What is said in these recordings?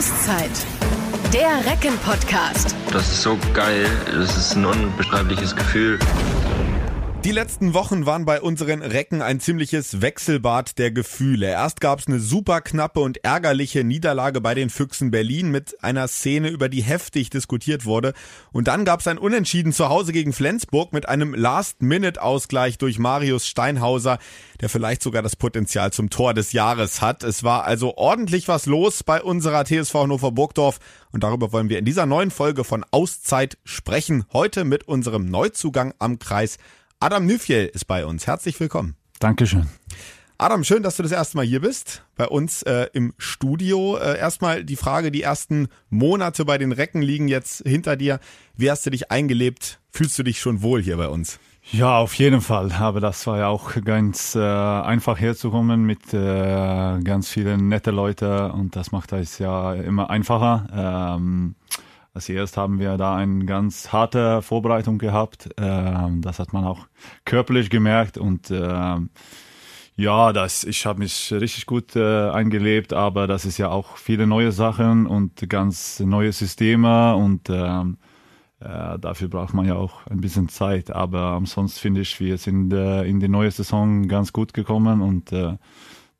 Auszeit. Der Recken-Podcast. Das ist so geil. Das ist ein unbeschreibliches Gefühl. Die letzten Wochen waren bei unseren Recken ein ziemliches Wechselbad der Gefühle. Erst gab es eine super knappe und ärgerliche Niederlage bei den Füchsen Berlin mit einer Szene, über die heftig diskutiert wurde. Und dann gab es ein Unentschieden zu Hause gegen Flensburg mit einem Last-Minute-Ausgleich durch Marius Steinhauser, der vielleicht sogar das Potenzial zum Tor des Jahres hat. Es war also ordentlich was los bei unserer TSV Hannover Burgdorf und darüber wollen wir in dieser neuen Folge von Auszeit sprechen. Heute mit unserem Neuzugang am Kreis Adam Nüfjell ist bei uns. Herzlich willkommen. Dankeschön. Adam, schön, dass du das erste Mal hier bist, bei uns äh, im Studio. Äh, erstmal die Frage, die ersten Monate bei den Recken liegen jetzt hinter dir. Wie hast du dich eingelebt? Fühlst du dich schon wohl hier bei uns? Ja, auf jeden Fall. Aber das war ja auch ganz äh, einfach herzukommen mit äh, ganz vielen nette Leuten und das macht es ja immer einfacher. Ähm, als erst haben wir da eine ganz harte Vorbereitung gehabt. Ähm, das hat man auch körperlich gemerkt und ähm, ja, das, ich habe mich richtig gut äh, eingelebt, aber das ist ja auch viele neue Sachen und ganz neue Systeme und ähm, äh, dafür braucht man ja auch ein bisschen Zeit. Aber ansonsten finde ich, wir sind äh, in die neue Saison ganz gut gekommen und äh,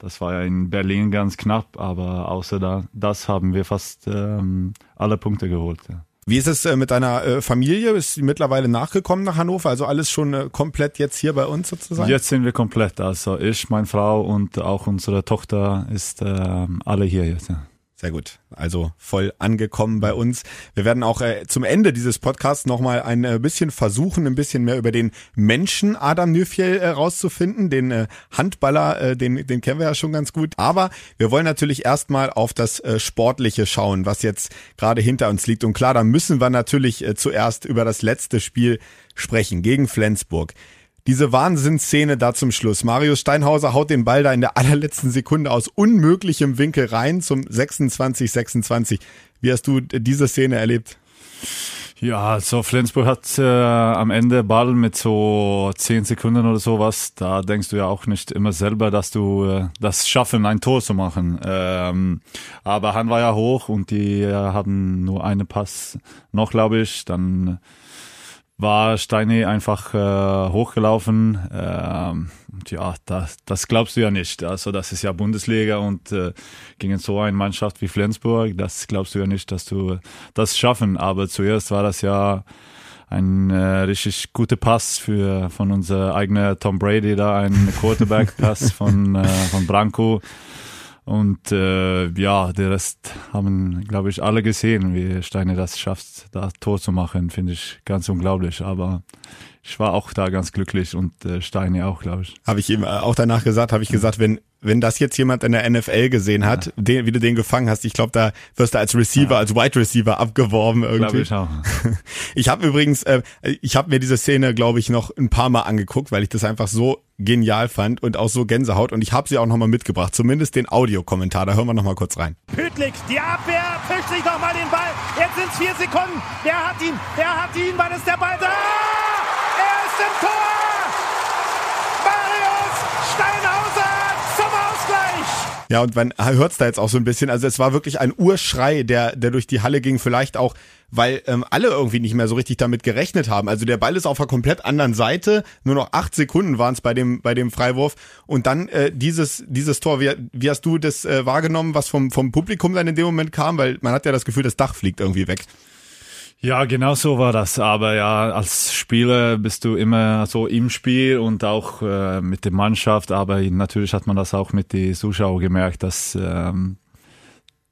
das war ja in Berlin ganz knapp, aber außer da, das haben wir fast ähm, alle Punkte geholt. Ja. Wie ist es äh, mit deiner äh, Familie? Ist sie mittlerweile nachgekommen nach Hannover? Also alles schon äh, komplett jetzt hier bei uns sozusagen? Jetzt sind wir komplett. Also ich, meine Frau und auch unsere Tochter ist äh, alle hier jetzt. Ja. Sehr gut. Also voll angekommen bei uns. Wir werden auch äh, zum Ende dieses Podcasts nochmal ein äh, bisschen versuchen, ein bisschen mehr über den Menschen Adam Nüfjell äh, rauszufinden. Den äh, Handballer, äh, den, den kennen wir ja schon ganz gut. Aber wir wollen natürlich erstmal auf das äh, Sportliche schauen, was jetzt gerade hinter uns liegt. Und klar, da müssen wir natürlich äh, zuerst über das letzte Spiel sprechen gegen Flensburg. Diese Wahnsinnsszene da zum Schluss. Marius Steinhauser haut den Ball da in der allerletzten Sekunde aus unmöglichem Winkel rein zum 26-26. Wie hast du diese Szene erlebt? Ja, also Flensburg hat äh, am Ende Ball mit so zehn Sekunden oder sowas. Da denkst du ja auch nicht immer selber, dass du äh, das schaffen, ein Tor zu machen. Ähm, aber Han war ja hoch und die äh, hatten nur einen Pass noch, glaube ich. Dann war Steini einfach äh, hochgelaufen. Ähm, ja, das, das glaubst du ja nicht. Also das ist ja Bundesliga und äh, gegen so eine Mannschaft wie Flensburg, das glaubst du ja nicht, dass du das schaffen. Aber zuerst war das ja ein äh, richtig guter Pass für von unser eigener Tom Brady da, ein Quarterback-Pass von äh, von Branko. Und äh, ja, der Rest haben, glaube ich, alle gesehen, wie Steine das schafft, da Tor zu machen, finde ich ganz unglaublich. Aber ich war auch da ganz glücklich und äh, Steine auch, glaube ich. Habe ich ihm auch danach gesagt, habe ich gesagt, wenn wenn das jetzt jemand in der NFL gesehen hat, ja. den, wie du den gefangen hast, ich glaube, da wirst du als Receiver, ja. als Wide Receiver abgeworben irgendwie. Glaube ich auch. Ich habe übrigens, äh, ich habe mir diese Szene, glaube ich, noch ein paar Mal angeguckt, weil ich das einfach so genial fand und auch so Gänsehaut und ich habe sie auch nochmal mitgebracht, zumindest den Audiokommentar, da hören wir nochmal kurz rein. Pütlik, die Abwehr, fischt sich nochmal den Ball, jetzt sind es vier Sekunden, wer hat ihn, wer hat ihn, wann ist der Ball da? Im Tor! Ja, und man hört's da jetzt auch so ein bisschen. Also es war wirklich ein Urschrei, der, der durch die Halle ging. Vielleicht auch, weil ähm, alle irgendwie nicht mehr so richtig damit gerechnet haben. Also der Ball ist auf einer komplett anderen Seite. Nur noch acht Sekunden waren es bei dem, bei dem Freiwurf. Und dann äh, dieses, dieses Tor. Wie, wie hast du das äh, wahrgenommen, was vom, vom Publikum dann in dem Moment kam? Weil man hat ja das Gefühl, das Dach fliegt irgendwie weg. Ja, genau so war das. Aber ja, als Spieler bist du immer so im Spiel und auch äh, mit der Mannschaft. Aber natürlich hat man das auch mit den Zuschauern gemerkt, dass ähm,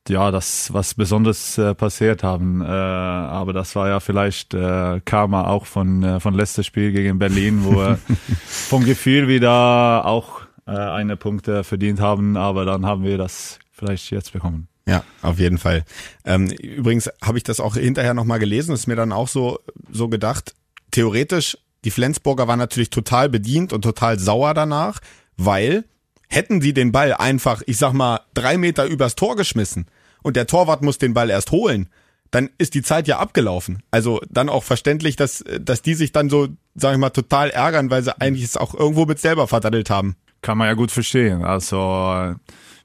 ja, das was Besonderes äh, passiert haben. Äh, aber das war ja vielleicht äh, Karma auch von äh, von letztes Spiel gegen Berlin, wo wir vom Gefühl wieder auch äh, eine Punkte verdient haben. Aber dann haben wir das vielleicht jetzt bekommen. Ja, auf jeden Fall. Ähm, übrigens habe ich das auch hinterher nochmal gelesen, ist mir dann auch so, so gedacht, theoretisch, die Flensburger waren natürlich total bedient und total sauer danach, weil hätten sie den Ball einfach, ich sag mal, drei Meter übers Tor geschmissen und der Torwart muss den Ball erst holen, dann ist die Zeit ja abgelaufen. Also dann auch verständlich, dass, dass die sich dann so, sag ich mal, total ärgern, weil sie eigentlich es auch irgendwo mit selber verdattelt haben. Kann man ja gut verstehen. Also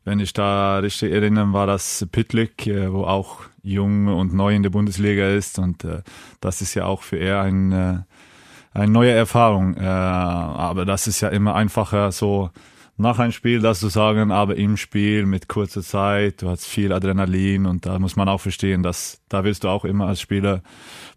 wenn ich da richtig erinnere, war das Pitlick, äh, wo auch jung und neu in der Bundesliga ist und äh, das ist ja auch für er ein, äh, eine neue Erfahrung. Aber das ist ja immer einfacher so nach einem Spiel das zu sagen, aber im Spiel mit kurzer Zeit, du hast viel Adrenalin und da muss man auch verstehen, dass da willst du auch immer als Spieler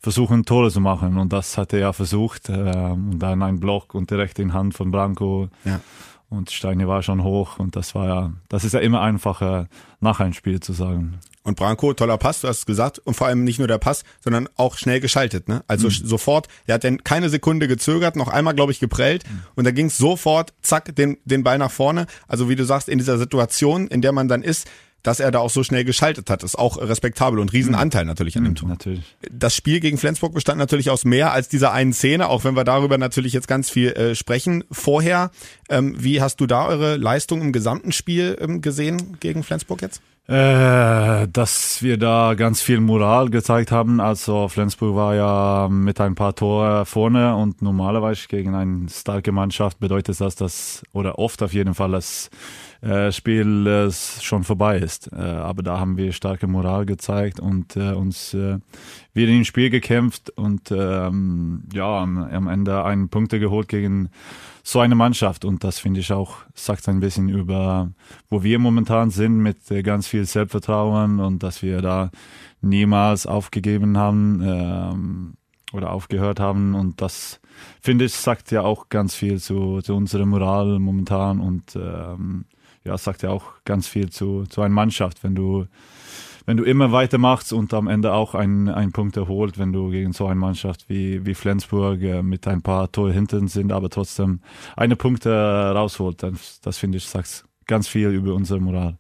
versuchen, Tore zu machen und das hat er ja versucht und dann ein Block und direkt in Hand von Branko. Ja und Steine war schon hoch und das war ja, das ist ja immer einfacher nach einem Spiel zu sagen. Und Branko, toller Pass, du hast es gesagt, und vor allem nicht nur der Pass, sondern auch schnell geschaltet, ne? Also mhm. sofort, er hat dann keine Sekunde gezögert, noch einmal, glaube ich, geprellt mhm. und da ging es sofort, zack, den, den Ball nach vorne. Also wie du sagst, in dieser Situation, in der man dann ist, dass er da auch so schnell geschaltet hat, ist auch respektabel und Riesenanteil mhm. natürlich an dem mhm, Tor. Natürlich. Das Spiel gegen Flensburg bestand natürlich aus mehr als dieser einen Szene, auch wenn wir darüber natürlich jetzt ganz viel äh, sprechen. Vorher, ähm, wie hast du da eure Leistung im gesamten Spiel ähm, gesehen gegen Flensburg jetzt? Äh, dass wir da ganz viel Moral gezeigt haben. Also Flensburg war ja mit ein paar Tore vorne und normalerweise gegen eine starke Mannschaft bedeutet das, dass, oder oft auf jeden Fall, das äh, Spiel äh, schon vorbei ist. Äh, aber da haben wir starke Moral gezeigt und äh, uns äh, wieder ins Spiel gekämpft und ähm, ja, am, am Ende einen Punkte geholt gegen so eine Mannschaft. Und das finde ich auch, sagt ein bisschen über, wo wir momentan sind mit äh, ganz viel Selbstvertrauen und dass wir da niemals aufgegeben haben ähm, oder aufgehört haben. Und das, finde ich, sagt ja auch ganz viel zu, zu unserer Moral momentan und ähm, ja, sagt ja auch ganz viel zu, zu einer Mannschaft, wenn du wenn du immer weitermachst und am Ende auch einen, einen Punkt erholt, wenn du gegen so eine Mannschaft wie, wie Flensburg äh, mit ein paar Tore hinten sind, aber trotzdem eine Punkte rausholt, dann, das finde ich, sagt ganz viel über unsere Moral.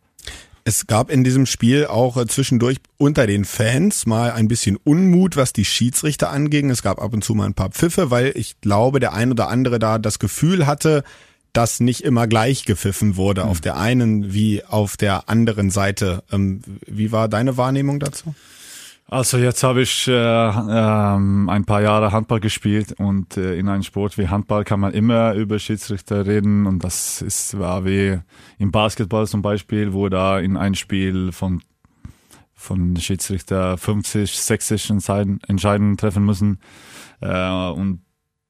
Es gab in diesem Spiel auch äh, zwischendurch unter den Fans mal ein bisschen Unmut, was die Schiedsrichter anging. Es gab ab und zu mal ein paar Pfiffe, weil ich glaube, der ein oder andere da das Gefühl hatte, dass nicht immer gleich gepfiffen wurde, mhm. auf der einen wie auf der anderen Seite. Ähm, wie war deine Wahrnehmung dazu? Also jetzt habe ich äh, ähm, ein paar Jahre Handball gespielt und äh, in einem Sport wie Handball kann man immer über Schiedsrichter reden und das ist war wie im Basketball zum Beispiel, wo da in ein Spiel von von Schiedsrichter 50, 60 Entscheidungen treffen müssen äh, und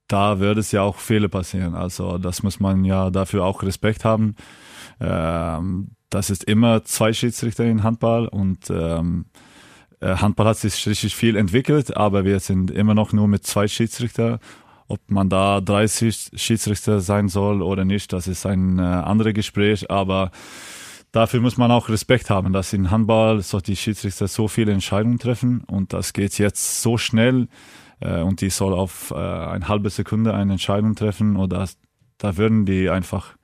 da wird es ja auch Fehler passieren. Also das muss man ja dafür auch Respekt haben. Ähm, das ist immer zwei Schiedsrichter in Handball und ähm, äh, Handball hat sich richtig viel entwickelt, aber wir sind immer noch nur mit zwei Schiedsrichter. Ob man da 30 Schiedsrichter sein soll oder nicht, das ist ein äh, anderes Gespräch, aber dafür muss man auch Respekt haben, dass in Handball so die Schiedsrichter so viele Entscheidungen treffen und das geht jetzt so schnell äh, und die soll auf äh, eine halbe Sekunde eine Entscheidung treffen oder da würden die einfach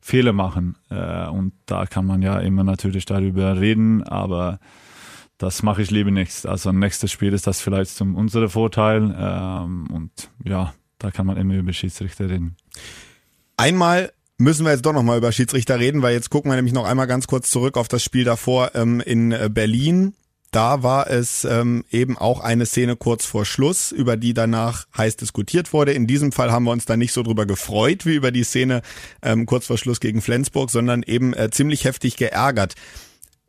Fehler machen. Äh, und da kann man ja immer natürlich darüber reden, aber das mache ich lieber nicht. Also nächstes Spiel ist das vielleicht zum unserem Vorteil ähm, und ja, da kann man immer über Schiedsrichter reden. Einmal müssen wir jetzt doch nochmal über Schiedsrichter reden, weil jetzt gucken wir nämlich noch einmal ganz kurz zurück auf das Spiel davor ähm, in äh, Berlin da war es ähm, eben auch eine Szene kurz vor Schluss, über die danach heiß diskutiert wurde. In diesem Fall haben wir uns da nicht so drüber gefreut wie über die Szene ähm, kurz vor Schluss gegen Flensburg, sondern eben äh, ziemlich heftig geärgert.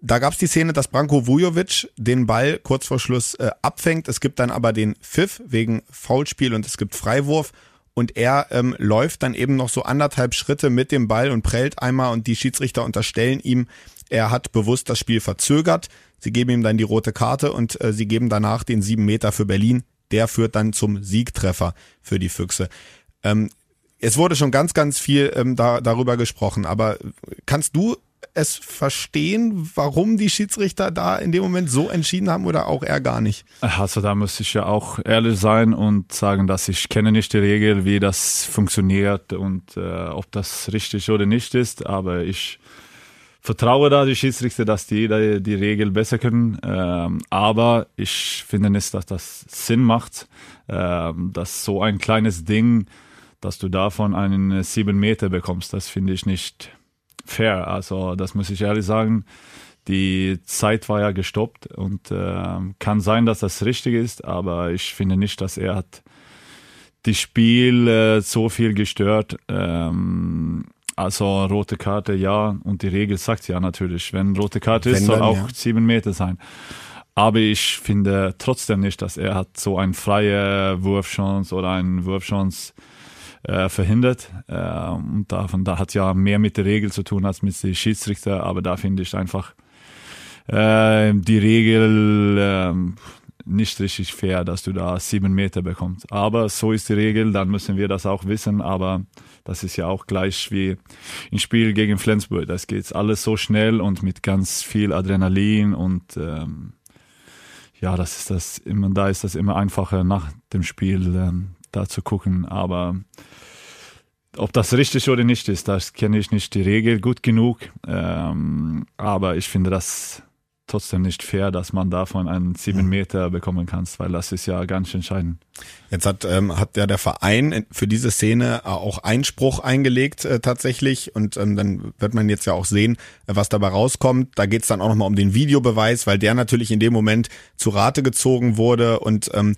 Da gab es die Szene, dass Branko Vujovic den Ball kurz vor Schluss äh, abfängt. Es gibt dann aber den Pfiff wegen Foulspiel und es gibt Freiwurf und er ähm, läuft dann eben noch so anderthalb Schritte mit dem Ball und prellt einmal und die Schiedsrichter unterstellen ihm, er hat bewusst das Spiel verzögert. Sie geben ihm dann die rote Karte und äh, sie geben danach den sieben Meter für Berlin. Der führt dann zum Siegtreffer für die Füchse. Ähm, es wurde schon ganz, ganz viel ähm, da, darüber gesprochen, aber kannst du es verstehen, warum die Schiedsrichter da in dem Moment so entschieden haben oder auch er gar nicht? Also da muss ich ja auch ehrlich sein und sagen, dass ich kenne nicht die Regel, wie das funktioniert und äh, ob das richtig oder nicht ist, aber ich vertraue da die Schiedsrichter, dass die die, die Regel besser können. Ähm, aber ich finde nicht, dass das Sinn macht, ähm, dass so ein kleines Ding, dass du davon einen sieben Meter bekommst, das finde ich nicht fair. Also das muss ich ehrlich sagen. Die Zeit war ja gestoppt und äh, kann sein, dass das richtig ist, aber ich finde nicht, dass er hat die Spiel äh, so viel gestört. Ähm, also rote Karte ja und die Regel sagt ja natürlich, wenn rote Karte ist, Wenn soll dann, auch ja. sieben Meter sein. Aber ich finde trotzdem nicht, dass er hat so ein freie Wurfchance oder einen Wurfchance äh, verhindert. Äh, und davon, da hat ja mehr mit der Regel zu tun als mit den Schiedsrichter. Aber da finde ich einfach äh, die Regel ähm, nicht richtig fair, dass du da sieben Meter bekommst. Aber so ist die Regel, dann müssen wir das auch wissen. Aber das ist ja auch gleich wie im Spiel gegen Flensburg. Das geht alles so schnell und mit ganz viel Adrenalin und ähm, ja, das ist das immer, da ist das immer einfacher nach dem Spiel ähm, da zu gucken. Aber ob das richtig oder nicht ist, das kenne ich nicht die Regel gut genug. Ähm, aber ich finde das trotzdem nicht fair, dass man davon einen sieben Meter bekommen kann, weil das ist ja ganz entscheidend. Jetzt hat, ähm, hat ja der Verein für diese Szene auch Einspruch eingelegt äh, tatsächlich und ähm, dann wird man jetzt ja auch sehen, äh, was dabei rauskommt. Da geht's dann auch nochmal um den Videobeweis, weil der natürlich in dem Moment zu Rate gezogen wurde und ähm,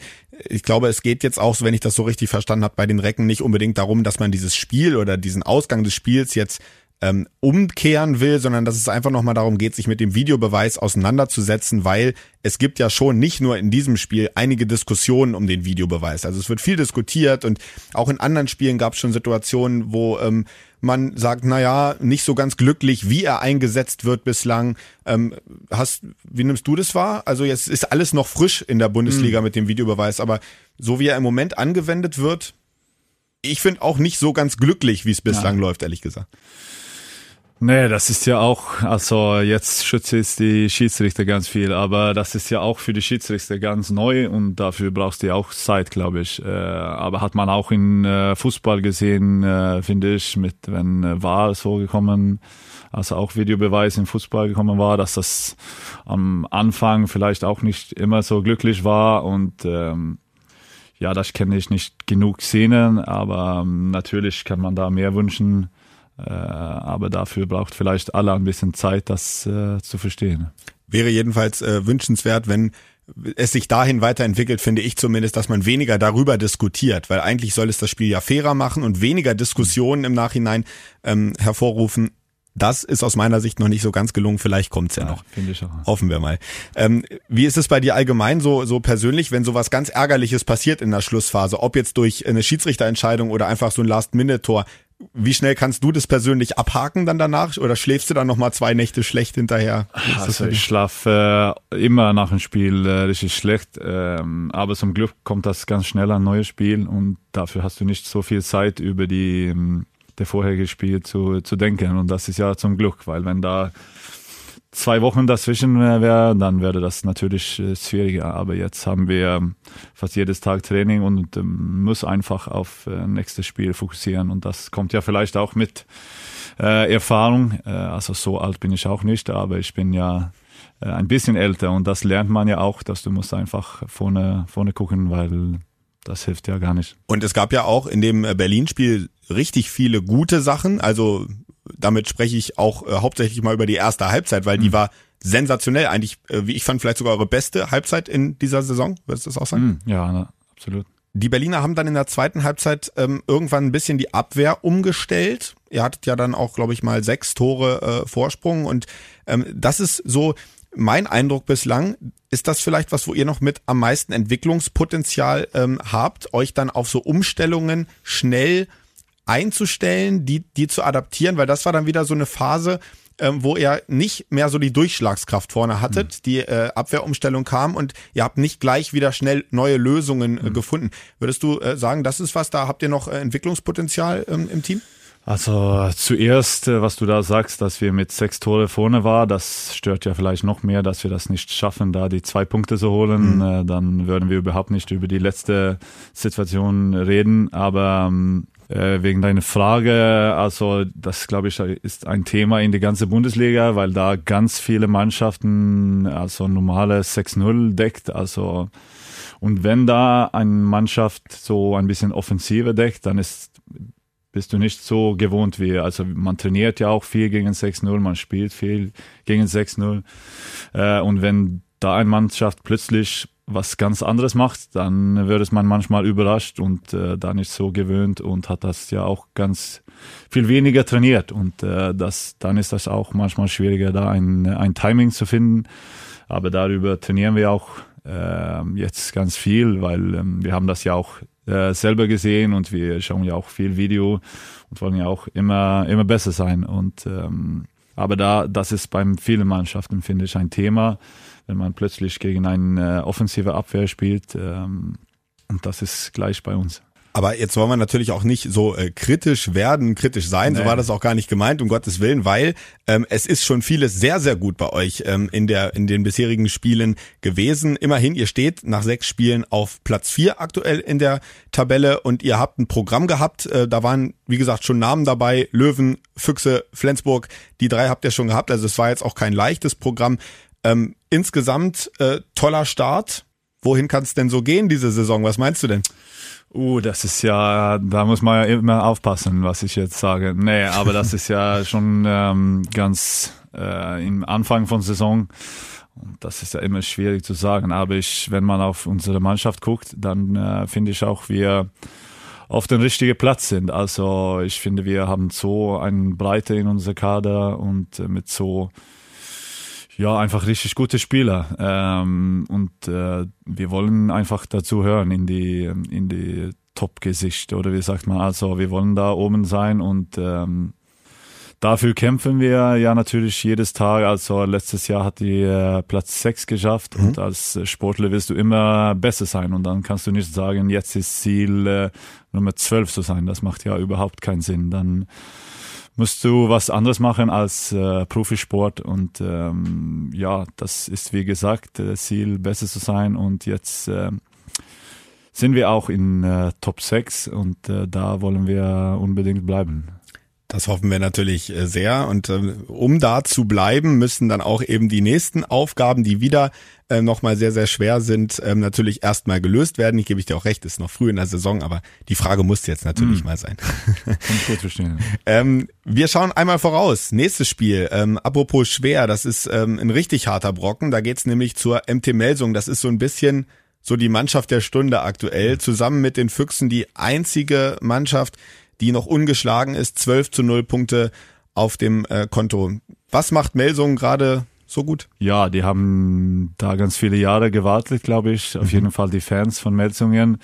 ich glaube, es geht jetzt auch, wenn ich das so richtig verstanden habe, bei den Recken nicht unbedingt darum, dass man dieses Spiel oder diesen Ausgang des Spiels jetzt ähm, umkehren will, sondern dass es einfach nochmal darum geht, sich mit dem Videobeweis auseinanderzusetzen, weil es gibt ja schon nicht nur in diesem Spiel einige Diskussionen um den Videobeweis. Also es wird viel diskutiert und auch in anderen Spielen gab es schon Situationen, wo ähm, man sagt, na ja, nicht so ganz glücklich, wie er eingesetzt wird bislang. Ähm, hast, wie nimmst du das wahr? Also jetzt ist alles noch frisch in der Bundesliga mit dem Videobeweis, aber so wie er im Moment angewendet wird, ich finde auch nicht so ganz glücklich, wie es bislang läuft, ehrlich gesagt. Nee, das ist ja auch, also jetzt schützt jetzt die Schiedsrichter ganz viel, aber das ist ja auch für die Schiedsrichter ganz neu und dafür brauchst du ja auch Zeit, glaube ich. Äh, aber hat man auch in äh, Fußball gesehen, äh, finde ich, mit wenn war so gekommen, also auch Videobeweis im Fußball gekommen war, dass das am Anfang vielleicht auch nicht immer so glücklich war und ähm, ja, das kenne ich nicht genug Szenen, aber ähm, natürlich kann man da mehr wünschen. Äh, aber dafür braucht vielleicht alle ein bisschen Zeit, das äh, zu verstehen. Wäre jedenfalls äh, wünschenswert, wenn es sich dahin weiterentwickelt, finde ich zumindest, dass man weniger darüber diskutiert, weil eigentlich soll es das Spiel ja fairer machen und weniger Diskussionen im Nachhinein ähm, hervorrufen. Das ist aus meiner Sicht noch nicht so ganz gelungen. Vielleicht kommt's ja, noch. Finde ich auch. Hoffen wir mal. Ähm, wie ist es bei dir allgemein so, so persönlich, wenn sowas ganz Ärgerliches passiert in der Schlussphase, ob jetzt durch eine Schiedsrichterentscheidung oder einfach so ein Last-Minute-Tor? Wie schnell kannst du das persönlich abhaken dann danach? Oder schläfst du dann noch mal zwei Nächte schlecht hinterher? Das Also ich schlafe äh, immer nach dem Spiel äh, richtig schlecht, ähm, aber zum Glück kommt das ganz schnell ein neues Spiel und dafür hast du nicht so viel Zeit über die ähm, der vorherige Spiel zu, zu denken. Und das ist ja zum Glück, weil wenn da zwei Wochen dazwischen wäre, dann wäre das natürlich äh, schwieriger. Aber jetzt haben wir fast jedes Tag Training und ähm, muss einfach auf äh, nächstes Spiel fokussieren. Und das kommt ja vielleicht auch mit äh, Erfahrung. Also so alt bin ich auch nicht, aber ich bin ja ein bisschen älter und das lernt man ja auch, dass du musst einfach vorne, vorne gucken, weil das hilft ja gar nicht. Und es gab ja auch in dem Berlin-Spiel richtig viele gute Sachen. Also damit spreche ich auch äh, hauptsächlich mal über die erste Halbzeit, weil die war sensationell. Eigentlich, äh, wie ich fand, vielleicht sogar eure beste Halbzeit in dieser Saison. Würdest du das auch sagen? Hm, Ja, na, absolut. Die Berliner haben dann in der zweiten Halbzeit ähm, irgendwann ein bisschen die Abwehr umgestellt. Ihr hattet ja dann auch, glaube ich, mal sechs Tore äh, Vorsprung. Und ähm, das ist so mein Eindruck bislang. Ist das vielleicht was, wo ihr noch mit am meisten Entwicklungspotenzial ähm, habt, euch dann auf so Umstellungen schnell einzustellen, die, die zu adaptieren? Weil das war dann wieder so eine Phase, ähm, wo ihr nicht mehr so die Durchschlagskraft vorne hattet, die äh, Abwehrumstellung kam und ihr habt nicht gleich wieder schnell neue Lösungen äh, gefunden. Würdest du äh, sagen, das ist was, da habt ihr noch äh, Entwicklungspotenzial ähm, im Team? Also zuerst, äh, was du da sagst, dass wir mit sechs Tore vorne war, das stört ja vielleicht noch mehr, dass wir das nicht schaffen, da die zwei Punkte zu holen. Äh, Dann würden wir überhaupt nicht über die letzte Situation reden. Aber ähm, äh, wegen deiner Frage, also das glaube ich ist ein Thema in die ganze Bundesliga, weil da ganz viele Mannschaften also normale 6-0 deckt. Also und wenn da eine Mannschaft so ein bisschen offensiver deckt, dann ist bist du nicht so gewohnt wie, also man trainiert ja auch viel gegen 6-0, man spielt viel gegen 6-0. Äh, und wenn da eine Mannschaft plötzlich was ganz anderes macht, dann wird es man manchmal überrascht und äh, da nicht so gewöhnt und hat das ja auch ganz viel weniger trainiert. Und äh, das, dann ist das auch manchmal schwieriger, da ein, ein Timing zu finden. Aber darüber trainieren wir auch äh, jetzt ganz viel, weil ähm, wir haben das ja auch äh, selber gesehen und wir schauen ja auch viel Video und wollen ja auch immer immer besser sein. Und ähm, aber da das ist beim vielen Mannschaften finde ich ein Thema wenn man plötzlich gegen eine äh, offensive Abwehr spielt. Ähm, und das ist gleich bei uns. Aber jetzt wollen wir natürlich auch nicht so äh, kritisch werden, kritisch sein. Nee. So war das auch gar nicht gemeint, um Gottes Willen, weil ähm, es ist schon vieles sehr, sehr gut bei euch ähm, in der in den bisherigen Spielen gewesen. Immerhin, ihr steht nach sechs Spielen auf Platz vier aktuell in der Tabelle und ihr habt ein Programm gehabt. Äh, da waren, wie gesagt, schon Namen dabei: Löwen, Füchse, Flensburg. Die drei habt ihr schon gehabt. Also es war jetzt auch kein leichtes Programm. Ähm, insgesamt äh, toller Start. Wohin kann es denn so gehen diese Saison? Was meinst du denn? Uh, das ist ja, da muss man ja immer aufpassen, was ich jetzt sage. Nee, aber das ist ja schon ähm, ganz äh, im Anfang von Saison. Und das ist ja immer schwierig zu sagen. Aber ich, wenn man auf unsere Mannschaft guckt, dann äh, finde ich auch, wir auf den richtigen Platz sind. Also ich finde, wir haben so eine Breite in unserer Kader und äh, mit so ja, einfach richtig gute Spieler. Ähm, und äh, wir wollen einfach dazu hören in die, in die Top-Gesicht oder wie sagt man, also wir wollen da oben sein und ähm, dafür kämpfen wir ja natürlich jedes Tag. Also letztes Jahr hat die äh, Platz 6 geschafft mhm. und als Sportler wirst du immer besser sein und dann kannst du nicht sagen, jetzt ist Ziel äh, Nummer 12 zu sein. Das macht ja überhaupt keinen Sinn. Dann musst du was anderes machen als äh, Profisport und ähm, ja, das ist wie gesagt das Ziel, besser zu sein und jetzt äh, sind wir auch in äh, Top 6 und äh, da wollen wir unbedingt bleiben. Das hoffen wir natürlich äh, sehr. Und äh, um da zu bleiben, müssen dann auch eben die nächsten Aufgaben, die wieder äh, nochmal sehr, sehr schwer sind, ähm, natürlich erstmal gelöst werden. Ich gebe ich dir auch recht, ist noch früh in der Saison, aber die Frage muss jetzt natürlich mm. mal sein. Kann ich gut verstehen. ähm, wir schauen einmal voraus. Nächstes Spiel. Ähm, apropos schwer, das ist ähm, ein richtig harter Brocken. Da geht's nämlich zur MT Melsung. Das ist so ein bisschen so die Mannschaft der Stunde aktuell. Zusammen mit den Füchsen die einzige Mannschaft, die noch ungeschlagen ist. 12 zu 0 Punkte auf dem äh, Konto. Was macht Melsung gerade so gut? Ja, die haben da ganz viele Jahre gewartet, glaube ich. Auf mhm. jeden Fall die Fans von Melsungen.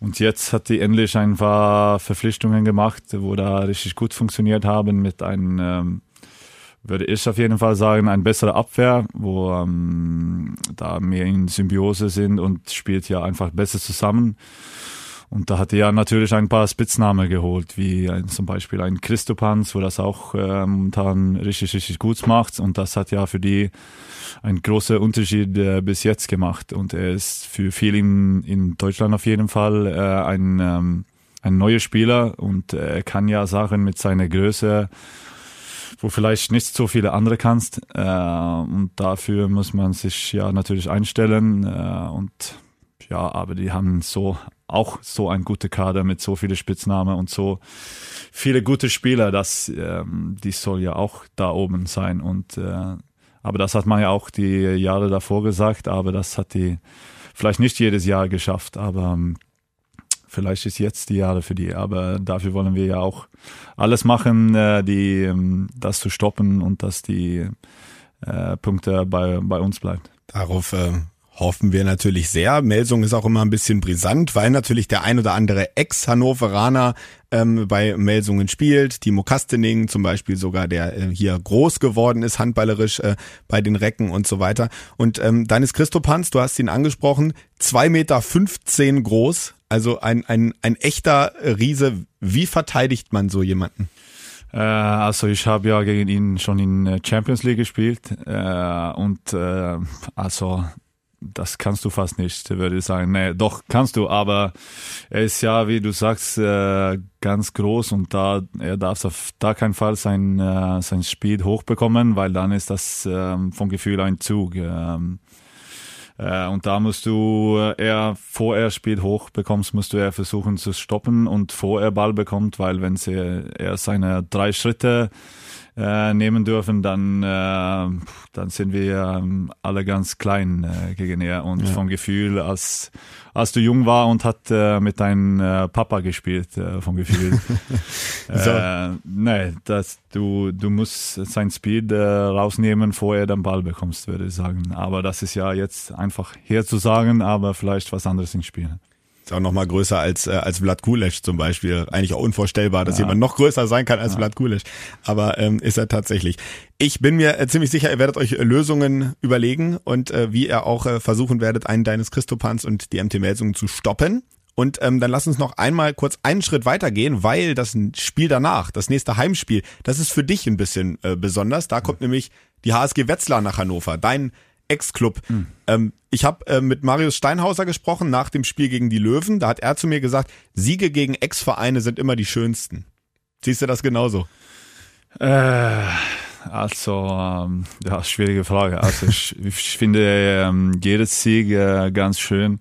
Und jetzt hat die endlich ein paar Verpflichtungen gemacht, wo da richtig gut funktioniert haben mit einem, ähm, würde ich auf jeden Fall sagen, ein besserer Abwehr, wo ähm, da mehr in Symbiose sind und spielt ja einfach besser zusammen. Und da hat er ja natürlich ein paar Spitznamen geholt, wie ein, zum Beispiel ein Christopans, wo das auch äh, momentan richtig, richtig gut macht. Und das hat ja für die einen großen Unterschied äh, bis jetzt gemacht. Und er ist für viele in, in Deutschland auf jeden Fall äh, ein, ähm, ein neuer Spieler und er kann ja Sachen mit seiner Größe wo vielleicht nicht so viele andere kannst. Äh, und dafür muss man sich ja natürlich einstellen. Äh, und ja, aber die haben so auch so ein guter Kader mit so viele Spitznamen und so viele gute Spieler, dass ähm, die soll ja auch da oben sein und äh, aber das hat man ja auch die Jahre davor gesagt, aber das hat die vielleicht nicht jedes Jahr geschafft, aber ähm, vielleicht ist jetzt die Jahre für die, aber dafür wollen wir ja auch alles machen, äh, die ähm, das zu stoppen und dass die äh, Punkte bei bei uns bleibt. Darauf äh, hoffen wir natürlich sehr. Melsung ist auch immer ein bisschen brisant, weil natürlich der ein oder andere Ex-Hannoveraner ähm, bei Melsungen spielt. Timo Kastening zum Beispiel sogar, der äh, hier groß geworden ist, handballerisch äh, bei den Recken und so weiter. Und ähm, dann ist Christopans, du hast ihn angesprochen, zwei Meter fünfzehn groß, also ein, ein, ein echter Riese. Wie verteidigt man so jemanden? Äh, also ich habe ja gegen ihn schon in äh, Champions League gespielt äh, und äh, also das kannst du fast nicht, würde ich sagen. Nee, doch, kannst du, aber er ist ja, wie du sagst, äh, ganz groß und da er darf auf da keinen Fall sein, äh, sein Speed hochbekommen, weil dann ist das äh, vom Gefühl ein Zug. Ähm, äh, und da musst du äh, er vor er Speed hoch bekommst, musst du er versuchen zu stoppen und vor er Ball bekommt, weil wenn er seine drei Schritte äh, nehmen dürfen, dann, äh, dann sind wir ähm, alle ganz klein äh, gegen er. Und ja. vom Gefühl, als, als du jung war und hat äh, mit deinem äh, Papa gespielt, äh, vom Gefühl. so. äh, nee, das, du, du musst sein Speed äh, rausnehmen, bevor er den Ball bekommst, würde ich sagen. Aber das ist ja jetzt einfach hier zu sagen, aber vielleicht was anderes in Spielen. Ist auch noch mal größer als äh, als Vlad Kulesch zum Beispiel. Eigentlich auch unvorstellbar, dass ja. jemand noch größer sein kann als ja. Vlad Kulesch. Aber ähm, ist er tatsächlich. Ich bin mir äh, ziemlich sicher, ihr werdet euch äh, Lösungen überlegen und äh, wie ihr auch äh, versuchen werdet, einen deines Christopans und die MT Melsungen zu stoppen. Und ähm, dann lass uns noch einmal kurz einen Schritt weitergehen, weil das Spiel danach, das nächste Heimspiel, das ist für dich ein bisschen äh, besonders. Da kommt nämlich die HSG Wetzlar nach Hannover. Dein Ex-Club. Mhm. Ähm, ich habe äh, mit Marius Steinhauser gesprochen nach dem Spiel gegen die Löwen. Da hat er zu mir gesagt, Siege gegen Ex-Vereine sind immer die schönsten. Siehst du das genauso? Äh, also, ähm, ja, schwierige Frage. Also ich, ich finde ähm, jedes Sieg äh, ganz schön.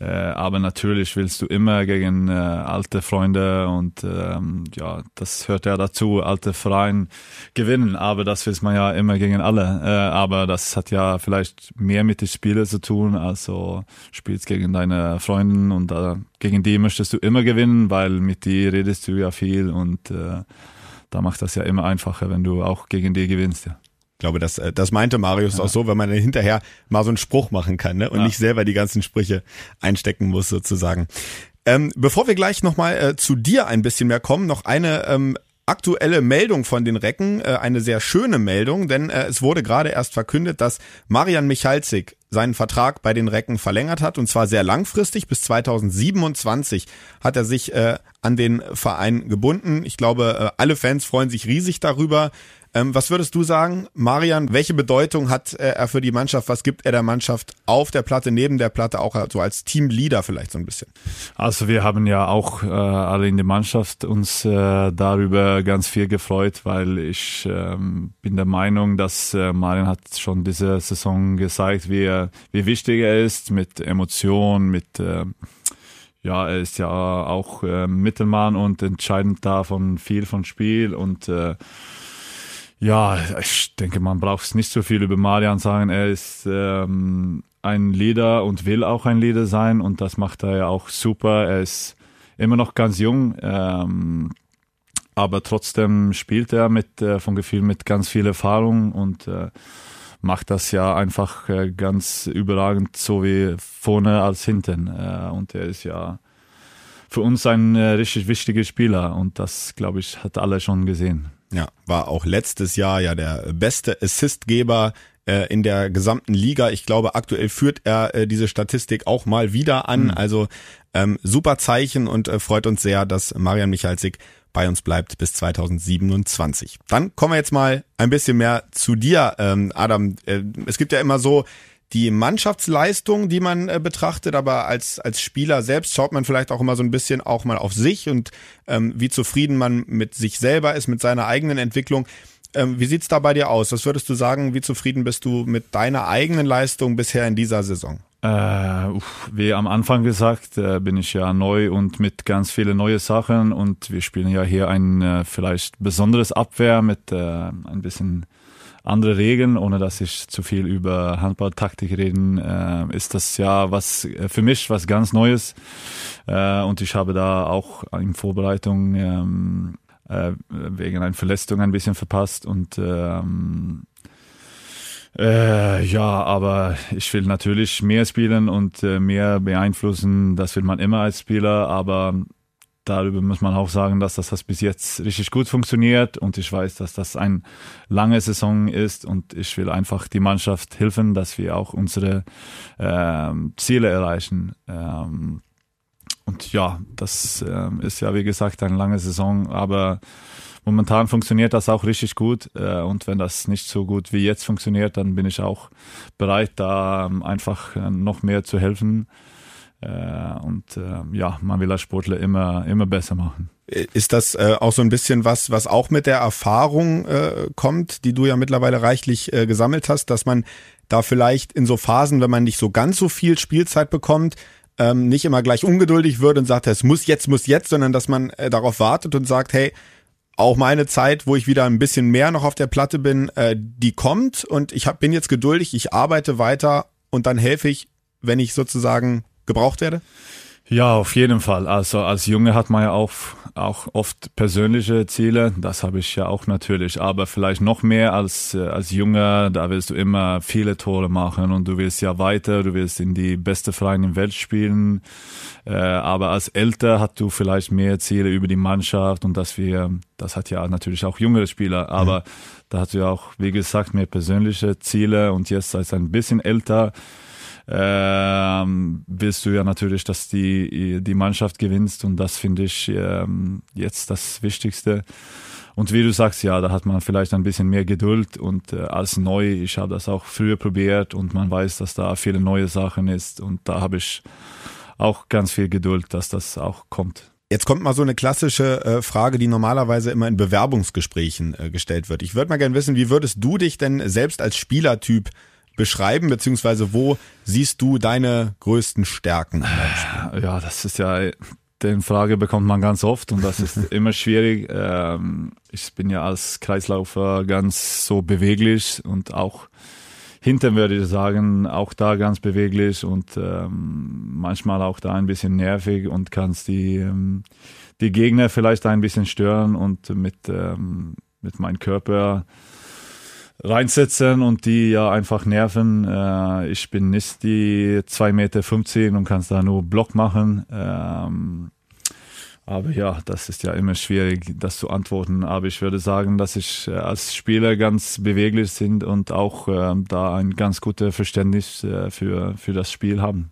Äh, aber natürlich willst du immer gegen äh, alte Freunde und ähm, ja, das hört ja dazu, alte Vereine gewinnen. Aber das will man ja immer gegen alle. Äh, aber das hat ja vielleicht mehr mit den Spielen zu tun. Also spielst gegen deine Freunde und äh, gegen die möchtest du immer gewinnen, weil mit die redest du ja viel und äh, da macht das ja immer einfacher, wenn du auch gegen die gewinnst. Ja. Ich glaube, das, äh, das meinte Marius ja. auch so, wenn man hinterher mal so einen Spruch machen kann ne? und ja. nicht selber die ganzen Sprüche einstecken muss sozusagen. Ähm, bevor wir gleich nochmal äh, zu dir ein bisschen mehr kommen, noch eine ähm, aktuelle Meldung von den Recken, äh, eine sehr schöne Meldung, denn äh, es wurde gerade erst verkündet, dass Marian Michalzik seinen Vertrag bei den Recken verlängert hat und zwar sehr langfristig bis 2027 hat er sich äh, an den Verein gebunden. Ich glaube, äh, alle Fans freuen sich riesig darüber. Ähm, was würdest du sagen, Marian? Welche Bedeutung hat äh, er für die Mannschaft? Was gibt er der Mannschaft auf der Platte, neben der Platte, auch so als Teamleader vielleicht so ein bisschen? Also wir haben ja auch äh, alle in der Mannschaft uns äh, darüber ganz viel gefreut, weil ich ähm, bin der Meinung, dass äh, Marian hat schon diese Saison gezeigt, wie, wie wichtig er ist mit Emotionen, mit äh, ja, er ist ja auch äh, Mittelmann und entscheidend davon viel von Spiel und äh, ja, ich denke, man braucht es nicht so viel über Marian sagen. Er ist ähm, ein Leader und will auch ein Leader sein und das macht er ja auch super. Er ist immer noch ganz jung, ähm, aber trotzdem spielt er mit äh, vom Gefühl mit ganz viel Erfahrung und äh, macht das ja einfach äh, ganz überragend, so wie vorne als hinten. Äh, und er ist ja für uns ein äh, richtig wichtiger Spieler und das, glaube ich, hat alle schon gesehen. Ja, war auch letztes Jahr ja der beste Assistgeber äh, in der gesamten Liga. Ich glaube, aktuell führt er äh, diese Statistik auch mal wieder an. Mhm. Also ähm, super Zeichen und äh, freut uns sehr, dass Marian Michalsik bei uns bleibt bis 2027. Dann kommen wir jetzt mal ein bisschen mehr zu dir, ähm, Adam. Äh, es gibt ja immer so die Mannschaftsleistung, die man äh, betrachtet, aber als, als Spieler selbst schaut man vielleicht auch immer so ein bisschen auch mal auf sich und ähm, wie zufrieden man mit sich selber ist, mit seiner eigenen Entwicklung. Ähm, wie sieht's da bei dir aus? Was würdest du sagen, wie zufrieden bist du mit deiner eigenen Leistung bisher in dieser Saison? Äh, wie am Anfang gesagt, äh, bin ich ja neu und mit ganz vielen neue Sachen und wir spielen ja hier ein äh, vielleicht besonderes Abwehr mit äh, ein bisschen andere Regeln, ohne dass ich zu viel über Handballtaktik reden, äh, ist das ja was äh, für mich was ganz Neues. Äh, und ich habe da auch in Vorbereitung ähm, äh, wegen einer Verletzung ein bisschen verpasst und ähm, äh, ja, aber ich will natürlich mehr spielen und äh, mehr beeinflussen. Das will man immer als Spieler, aber darüber muss man auch sagen, dass das, das bis jetzt richtig gut funktioniert und ich weiß, dass das eine lange Saison ist und ich will einfach die Mannschaft helfen, dass wir auch unsere ähm, Ziele erreichen. Ähm, und ja, das ähm, ist ja wie gesagt eine lange Saison, aber momentan funktioniert das auch richtig gut äh, und wenn das nicht so gut wie jetzt funktioniert, dann bin ich auch bereit, da ähm, einfach äh, noch mehr zu helfen. Äh, und äh, ja, man will als Sportler immer, immer besser machen. Ist das äh, auch so ein bisschen was, was auch mit der Erfahrung kommt, die du ja mittlerweile reichlich gesammelt hast, dass man da vielleicht in so Phasen, wenn man nicht so ganz so viel Spielzeit bekommt, ähm, nicht immer gleich ungeduldig wird und sagt, es muss jetzt, muss jetzt, sondern dass man darauf wartet und sagt, hey, auch meine Zeit, wo ich wieder ein bisschen mehr noch auf der Platte bin, die kommt und ich bin jetzt geduldig, ich arbeite weiter und dann helfe ich, wenn ich sozusagen gebraucht werde? Ja, auf jeden Fall. Also als Junge hat man ja auch, auch oft persönliche Ziele. Das habe ich ja auch natürlich. Aber vielleicht noch mehr als, äh, als Junge, da willst du immer viele Tore machen und du willst ja weiter, du willst in die beste Vereine in Welt spielen. Äh, aber als Älter hat du vielleicht mehr Ziele über die Mannschaft und dass wir, das hat ja natürlich auch jüngere Spieler, aber mhm. da hast du ja auch, wie gesagt, mehr persönliche Ziele und jetzt als ein bisschen älter, ähm, willst du ja natürlich, dass die, die Mannschaft gewinnst und das finde ich ähm, jetzt das Wichtigste. Und wie du sagst, ja, da hat man vielleicht ein bisschen mehr Geduld und äh, als neu, ich habe das auch früher probiert und man weiß, dass da viele neue Sachen ist und da habe ich auch ganz viel Geduld, dass das auch kommt. Jetzt kommt mal so eine klassische äh, Frage, die normalerweise immer in Bewerbungsgesprächen äh, gestellt wird. Ich würde mal gerne wissen, wie würdest du dich denn selbst als Spielertyp beschreiben, beziehungsweise wo siehst du deine größten Stärken? Ja, das ist ja, den Frage bekommt man ganz oft und das ist immer schwierig. Ähm, ich bin ja als Kreislaufer ganz so beweglich und auch hinten würde ich sagen, auch da ganz beweglich und ähm, manchmal auch da ein bisschen nervig und kannst die, ähm, die Gegner vielleicht ein bisschen stören und mit, ähm, mit meinem Körper reinsetzen und die ja einfach nerven. Äh, ich bin nicht die 2,15 Meter und kannst da nur Block machen. Ähm, aber ja, das ist ja immer schwierig, das zu antworten. Aber ich würde sagen, dass ich äh, als Spieler ganz beweglich sind und auch äh, da ein ganz gutes Verständnis äh, für, für das Spiel haben.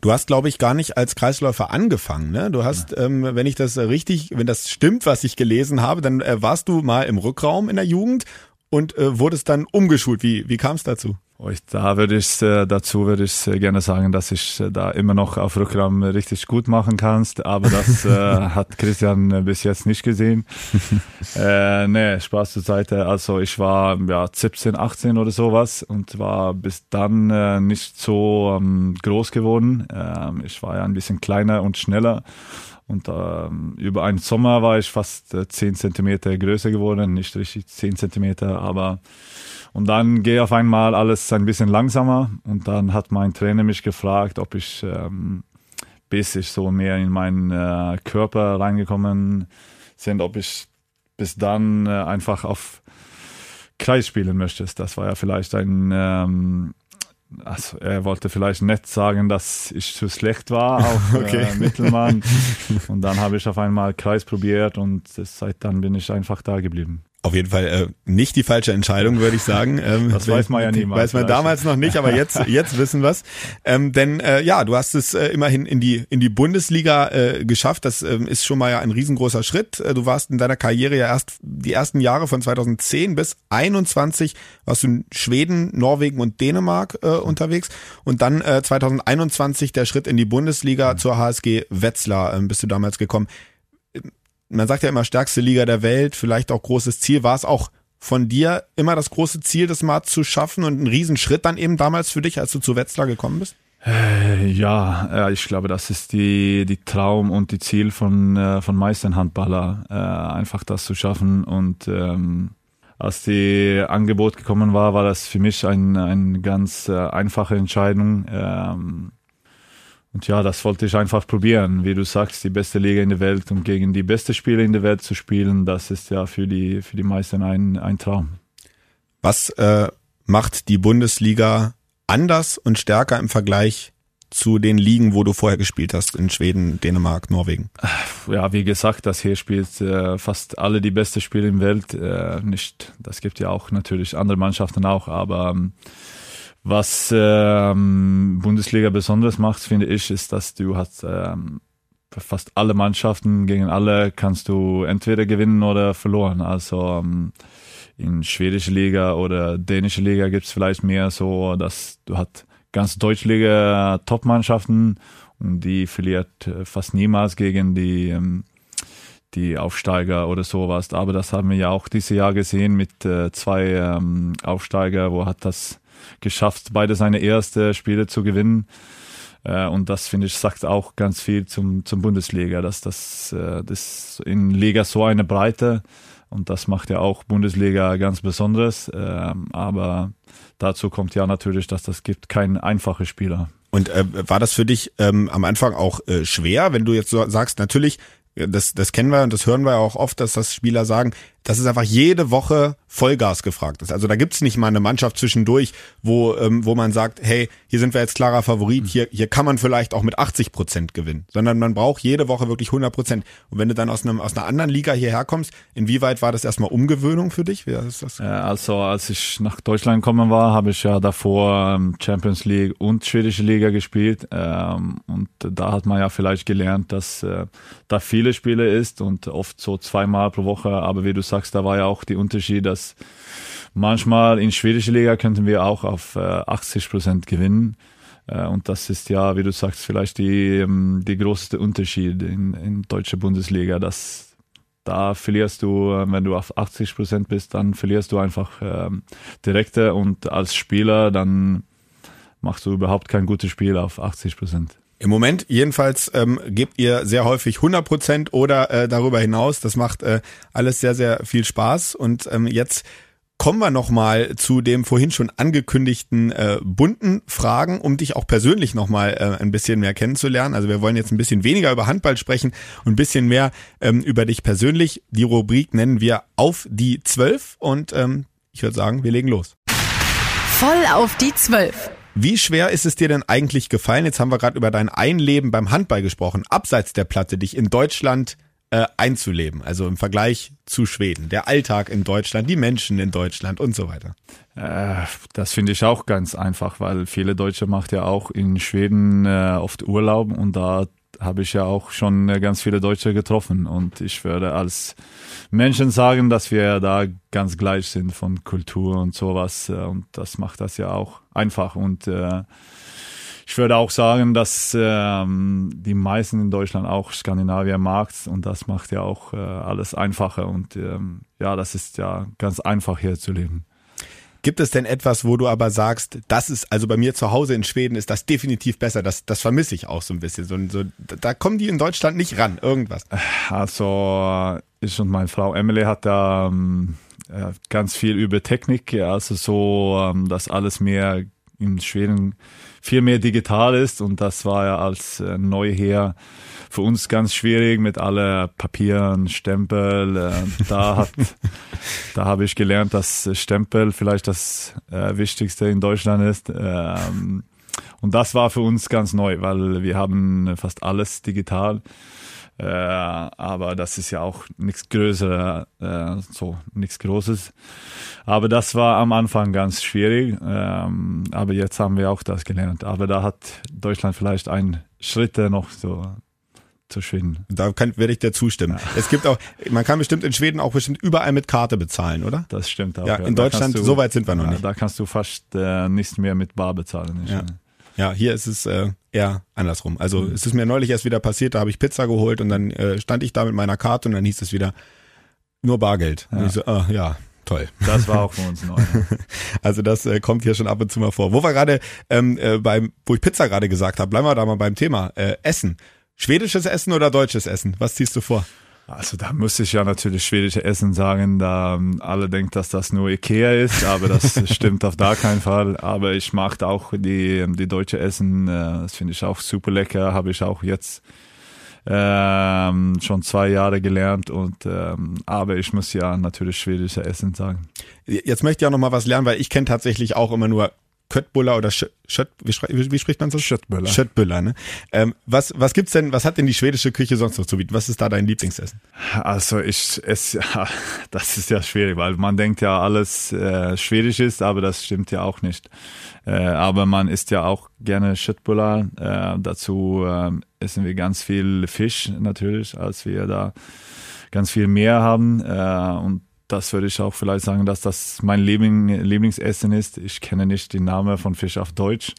Du hast, glaube ich, gar nicht als Kreisläufer angefangen. Ne? Du hast, ja. ähm, wenn ich das richtig, wenn das stimmt, was ich gelesen habe, dann äh, warst du mal im Rückraum in der Jugend und äh, wurdest dann umgeschult. Wie, wie kam es dazu? Da würde ich äh, dazu würde ich äh, gerne sagen, dass ich äh, da immer noch auf Rückraum richtig gut machen kannst, aber das äh, hat Christian äh, bis jetzt nicht gesehen. äh, nee, Spaß zur Seite. Also ich war ja 17, 18 oder sowas und war bis dann äh, nicht so ähm, groß geworden. Ähm, ich war ja ein bisschen kleiner und schneller und ähm, über einen Sommer war ich fast äh, 10 Zentimeter größer geworden, nicht richtig 10 Zentimeter, aber und dann gehe auf einmal alles ein bisschen langsamer und dann hat mein Trainer mich gefragt, ob ich ähm, bis ich so mehr in meinen äh, Körper reingekommen sind, ob ich bis dann äh, einfach auf Kreis spielen möchtest. Das war ja vielleicht ein ähm, also er wollte vielleicht nett sagen, dass ich zu schlecht war auf okay. äh, Mittelmann. Und dann habe ich auf einmal Kreis probiert und seit dann bin ich einfach da geblieben. Auf jeden Fall äh, nicht die falsche Entscheidung, würde ich sagen. Ähm, das weiß man ja niemals. Weiß man damals noch nicht, aber jetzt jetzt wissen wir's. Ähm, denn äh, ja, du hast es äh, immerhin in die in die Bundesliga äh, geschafft. Das ähm, ist schon mal ja ein riesengroßer Schritt. Äh, du warst in deiner Karriere ja erst die ersten Jahre von 2010 bis 21 warst du in Schweden, Norwegen und Dänemark äh, unterwegs und dann äh, 2021 der Schritt in die Bundesliga mhm. zur HSG Wetzlar äh, bist du damals gekommen man sagt ja immer stärkste Liga der Welt, vielleicht auch großes Ziel. War es auch von dir immer das große Ziel, das mal zu schaffen und ein Riesenschritt dann eben damals für dich, als du zu Wetzlar gekommen bist? Äh, ja, ich glaube, das ist die, die Traum und die Ziel von, äh, von meisten Handballer, äh, einfach das zu schaffen. Und ähm, als die Angebot gekommen war, war das für mich eine ein ganz einfache Entscheidung. Ähm, und ja, das wollte ich einfach probieren. Wie du sagst, die beste Liga in der Welt und gegen die beste Spieler in der Welt zu spielen, das ist ja für die, für die meisten ein, ein Traum. Was äh, macht die Bundesliga anders und stärker im Vergleich zu den Ligen, wo du vorher gespielt hast, in Schweden, Dänemark, Norwegen? Ja, wie gesagt, das hier spielt äh, fast alle die beste Spiele in der Welt. Äh, nicht, das gibt ja auch natürlich andere Mannschaften auch, aber ähm, was ähm, Bundesliga besonders macht, finde ich, ist, dass du hast ähm, fast alle Mannschaften gegen alle kannst du entweder gewinnen oder verloren. Also ähm, in schwedische Liga oder dänische Liga gibt's vielleicht mehr so, dass du hast ganz Deutschliga Top-Mannschaften und die verliert äh, fast niemals gegen die ähm, die Aufsteiger oder sowas. Aber das haben wir ja auch dieses Jahr gesehen mit äh, zwei ähm, Aufsteiger, wo hat das geschafft, beide seine erste Spiele zu gewinnen. Äh, und das finde ich sagt auch ganz viel zum zum Bundesliga, dass das äh, das in Liga so eine Breite Und das macht ja auch Bundesliga ganz besonders. Ähm, aber dazu kommt ja natürlich, dass das gibt keinen einfachen Spieler. Und äh, war das für dich ähm, am Anfang auch äh, schwer, wenn du jetzt so sagst, natürlich, das, das kennen wir und das hören wir auch oft, dass das Spieler sagen, dass es einfach jede Woche Vollgas gefragt ist. Also da gibt's nicht mal eine Mannschaft zwischendurch, wo, ähm, wo man sagt, hey, hier sind wir jetzt klarer Favorit, hier, hier kann man vielleicht auch mit 80 Prozent gewinnen, sondern man braucht jede Woche wirklich 100 Prozent. Und wenn du dann aus, einem, aus einer anderen Liga hierher kommst, inwieweit war das erstmal Umgewöhnung für dich? Wie ist das? Also als ich nach Deutschland gekommen war, habe ich ja davor ähm, Champions League und schwedische Liga gespielt ähm, und da hat man ja vielleicht gelernt, dass äh, da viele Spiele ist und oft so zweimal pro Woche, aber wie du sagst, da war ja auch die Unterschied, dass manchmal in schwedische Liga könnten wir auch auf äh, 80 Prozent gewinnen. Äh, und das ist ja, wie du sagst, vielleicht die, ähm, die größte Unterschied in, in deutsche Bundesliga, dass da verlierst du, äh, wenn du auf 80 Prozent bist, dann verlierst du einfach ähm, direkte und als Spieler dann machst du überhaupt kein gutes Spiel auf 80 Prozent. Im Moment jedenfalls ähm, gebt ihr sehr häufig 100 Prozent oder äh, darüber hinaus. Das macht äh, alles sehr, sehr viel Spaß. Und ähm, jetzt kommen wir nochmal zu dem vorhin schon angekündigten äh, bunten Fragen, um dich auch persönlich nochmal äh, ein bisschen mehr kennenzulernen. Also wir wollen jetzt ein bisschen weniger über Handball sprechen und ein bisschen mehr ähm, über dich persönlich. Die Rubrik nennen wir auf die Zwölf und ähm, ich würde sagen, wir legen los. Voll auf die Zwölf. Wie schwer ist es dir denn eigentlich gefallen? Jetzt haben wir gerade über dein Einleben beim Handball gesprochen, abseits der Platte, dich in Deutschland äh, einzuleben, also im Vergleich zu Schweden, der Alltag in Deutschland, die Menschen in Deutschland und so weiter. Äh, das finde ich auch ganz einfach, weil viele Deutsche macht ja auch in Schweden äh, oft Urlaub und da habe ich ja auch schon äh, ganz viele Deutsche getroffen und ich würde als Menschen sagen, dass wir da ganz gleich sind von Kultur und sowas äh, und das macht das ja auch einfach und äh, ich würde auch sagen, dass ähm, die meisten in Deutschland auch Skandinavier mag und das macht ja auch äh, alles einfacher und ähm, ja, das ist ja ganz einfach hier zu leben. Gibt es denn etwas, wo du aber sagst, das ist, also bei mir zu Hause in Schweden ist das definitiv besser, das, das vermisse ich auch so ein bisschen. So, so, da kommen die in Deutschland nicht ran, irgendwas. Also ich und meine Frau Emily hat da ähm, ganz viel über Technik, also so, ähm, dass alles mehr in Schweden viel mehr digital ist und das war ja als äh, Neuher für uns ganz schwierig mit alle Papieren, Stempel. Äh, da hat, da habe ich gelernt, dass Stempel vielleicht das äh, Wichtigste in Deutschland ist. Ähm, und das war für uns ganz neu, weil wir haben fast alles digital. Äh, aber das ist ja auch nichts Größeres, äh, so nichts Großes. Aber das war am Anfang ganz schwierig. Ähm, aber jetzt haben wir auch das gelernt. Aber da hat Deutschland vielleicht einen Schritt noch so zu Schweden. Da kann, werde ich dir zustimmen. Ja. Es gibt auch, man kann bestimmt in Schweden auch bestimmt überall mit Karte bezahlen, oder? Das stimmt auch. Ja, in Deutschland, du, so weit sind wir noch ja, nicht. Da kannst du fast äh, nichts mehr mit Bar bezahlen. Ja. hier ist es äh, eher andersrum. Also mhm. es ist mir neulich erst wieder passiert, da habe ich Pizza geholt und dann äh, stand ich da mit meiner Karte und dann hieß es wieder nur Bargeld. Ja. Und ich so, ah, ja, toll. Das war auch für uns neu. also das äh, kommt hier schon ab und zu mal vor. Wo wir gerade ähm, äh, beim, wo ich Pizza gerade gesagt habe, bleiben wir da mal beim Thema äh, Essen. Schwedisches Essen oder deutsches Essen? Was ziehst du vor? Also da muss ich ja natürlich schwedische Essen sagen, da ähm, alle denken, dass das nur Ikea ist, aber das stimmt auf gar keinen Fall. Aber ich mag auch die, die deutsche Essen, äh, das finde ich auch super lecker, habe ich auch jetzt ähm, schon zwei Jahre gelernt und ähm, aber ich muss ja natürlich schwedische Essen sagen. Jetzt möchte ich auch noch mal was lernen, weil ich kenne tatsächlich auch immer nur Köttbuller oder Schött, wie, wie, spricht man so? Schöttbüller. Schöttbüller, ne? Ähm, was, was gibt's denn, was hat denn die schwedische Küche sonst noch zu bieten? Was ist da dein Lieblingsessen? Also ich, es, ja, das ist ja schwierig, weil man denkt ja alles äh, schwedisch ist, aber das stimmt ja auch nicht. Äh, aber man isst ja auch gerne Schöttbüller. Äh, dazu äh, essen wir ganz viel Fisch natürlich, als wir da ganz viel mehr haben. Äh, und das würde ich auch vielleicht sagen, dass das mein Liebling, Lieblingsessen ist. Ich kenne nicht den Namen von Fisch auf Deutsch,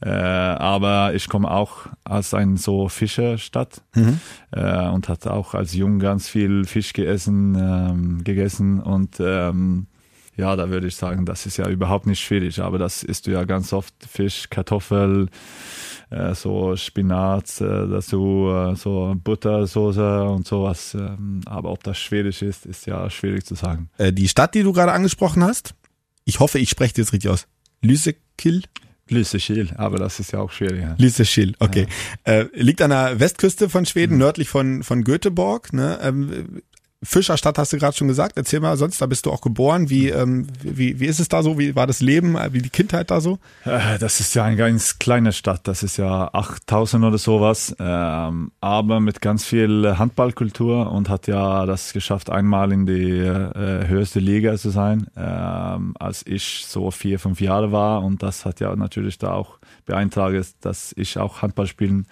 äh, aber ich komme auch aus einer so Fischerstadt mhm. äh, und hatte auch als Jung ganz viel Fisch gegessen, ähm, gegessen und ähm, ja, da würde ich sagen, das ist ja überhaupt nicht schwedisch, aber das isst du ja ganz oft Fisch, Kartoffel, äh, so Spinat äh, dazu, äh, so Buttersoße und sowas. Ähm, aber ob das schwedisch ist, ist ja schwierig zu sagen. Die Stadt, die du gerade angesprochen hast, ich hoffe, ich spreche das richtig aus. Lysekil? Lysekil, aber das ist ja auch schwierig. Ja. Lysekil, okay. Ja. Liegt an der Westküste von Schweden, mhm. nördlich von, von Göteborg. Ne? Ähm, Fischerstadt hast du gerade schon gesagt. Erzähl mal, sonst da bist du auch geboren. Wie, ähm, wie, wie ist es da so? Wie war das Leben? Wie die Kindheit da so? Äh, das ist ja eine ganz kleine Stadt. Das ist ja 8000 oder sowas. Ähm, aber mit ganz viel Handballkultur und hat ja das geschafft, einmal in die äh, höchste Liga zu sein, ähm, als ich so vier, fünf Jahre war. Und das hat ja natürlich da auch beeintragt, dass ich auch Handball spielen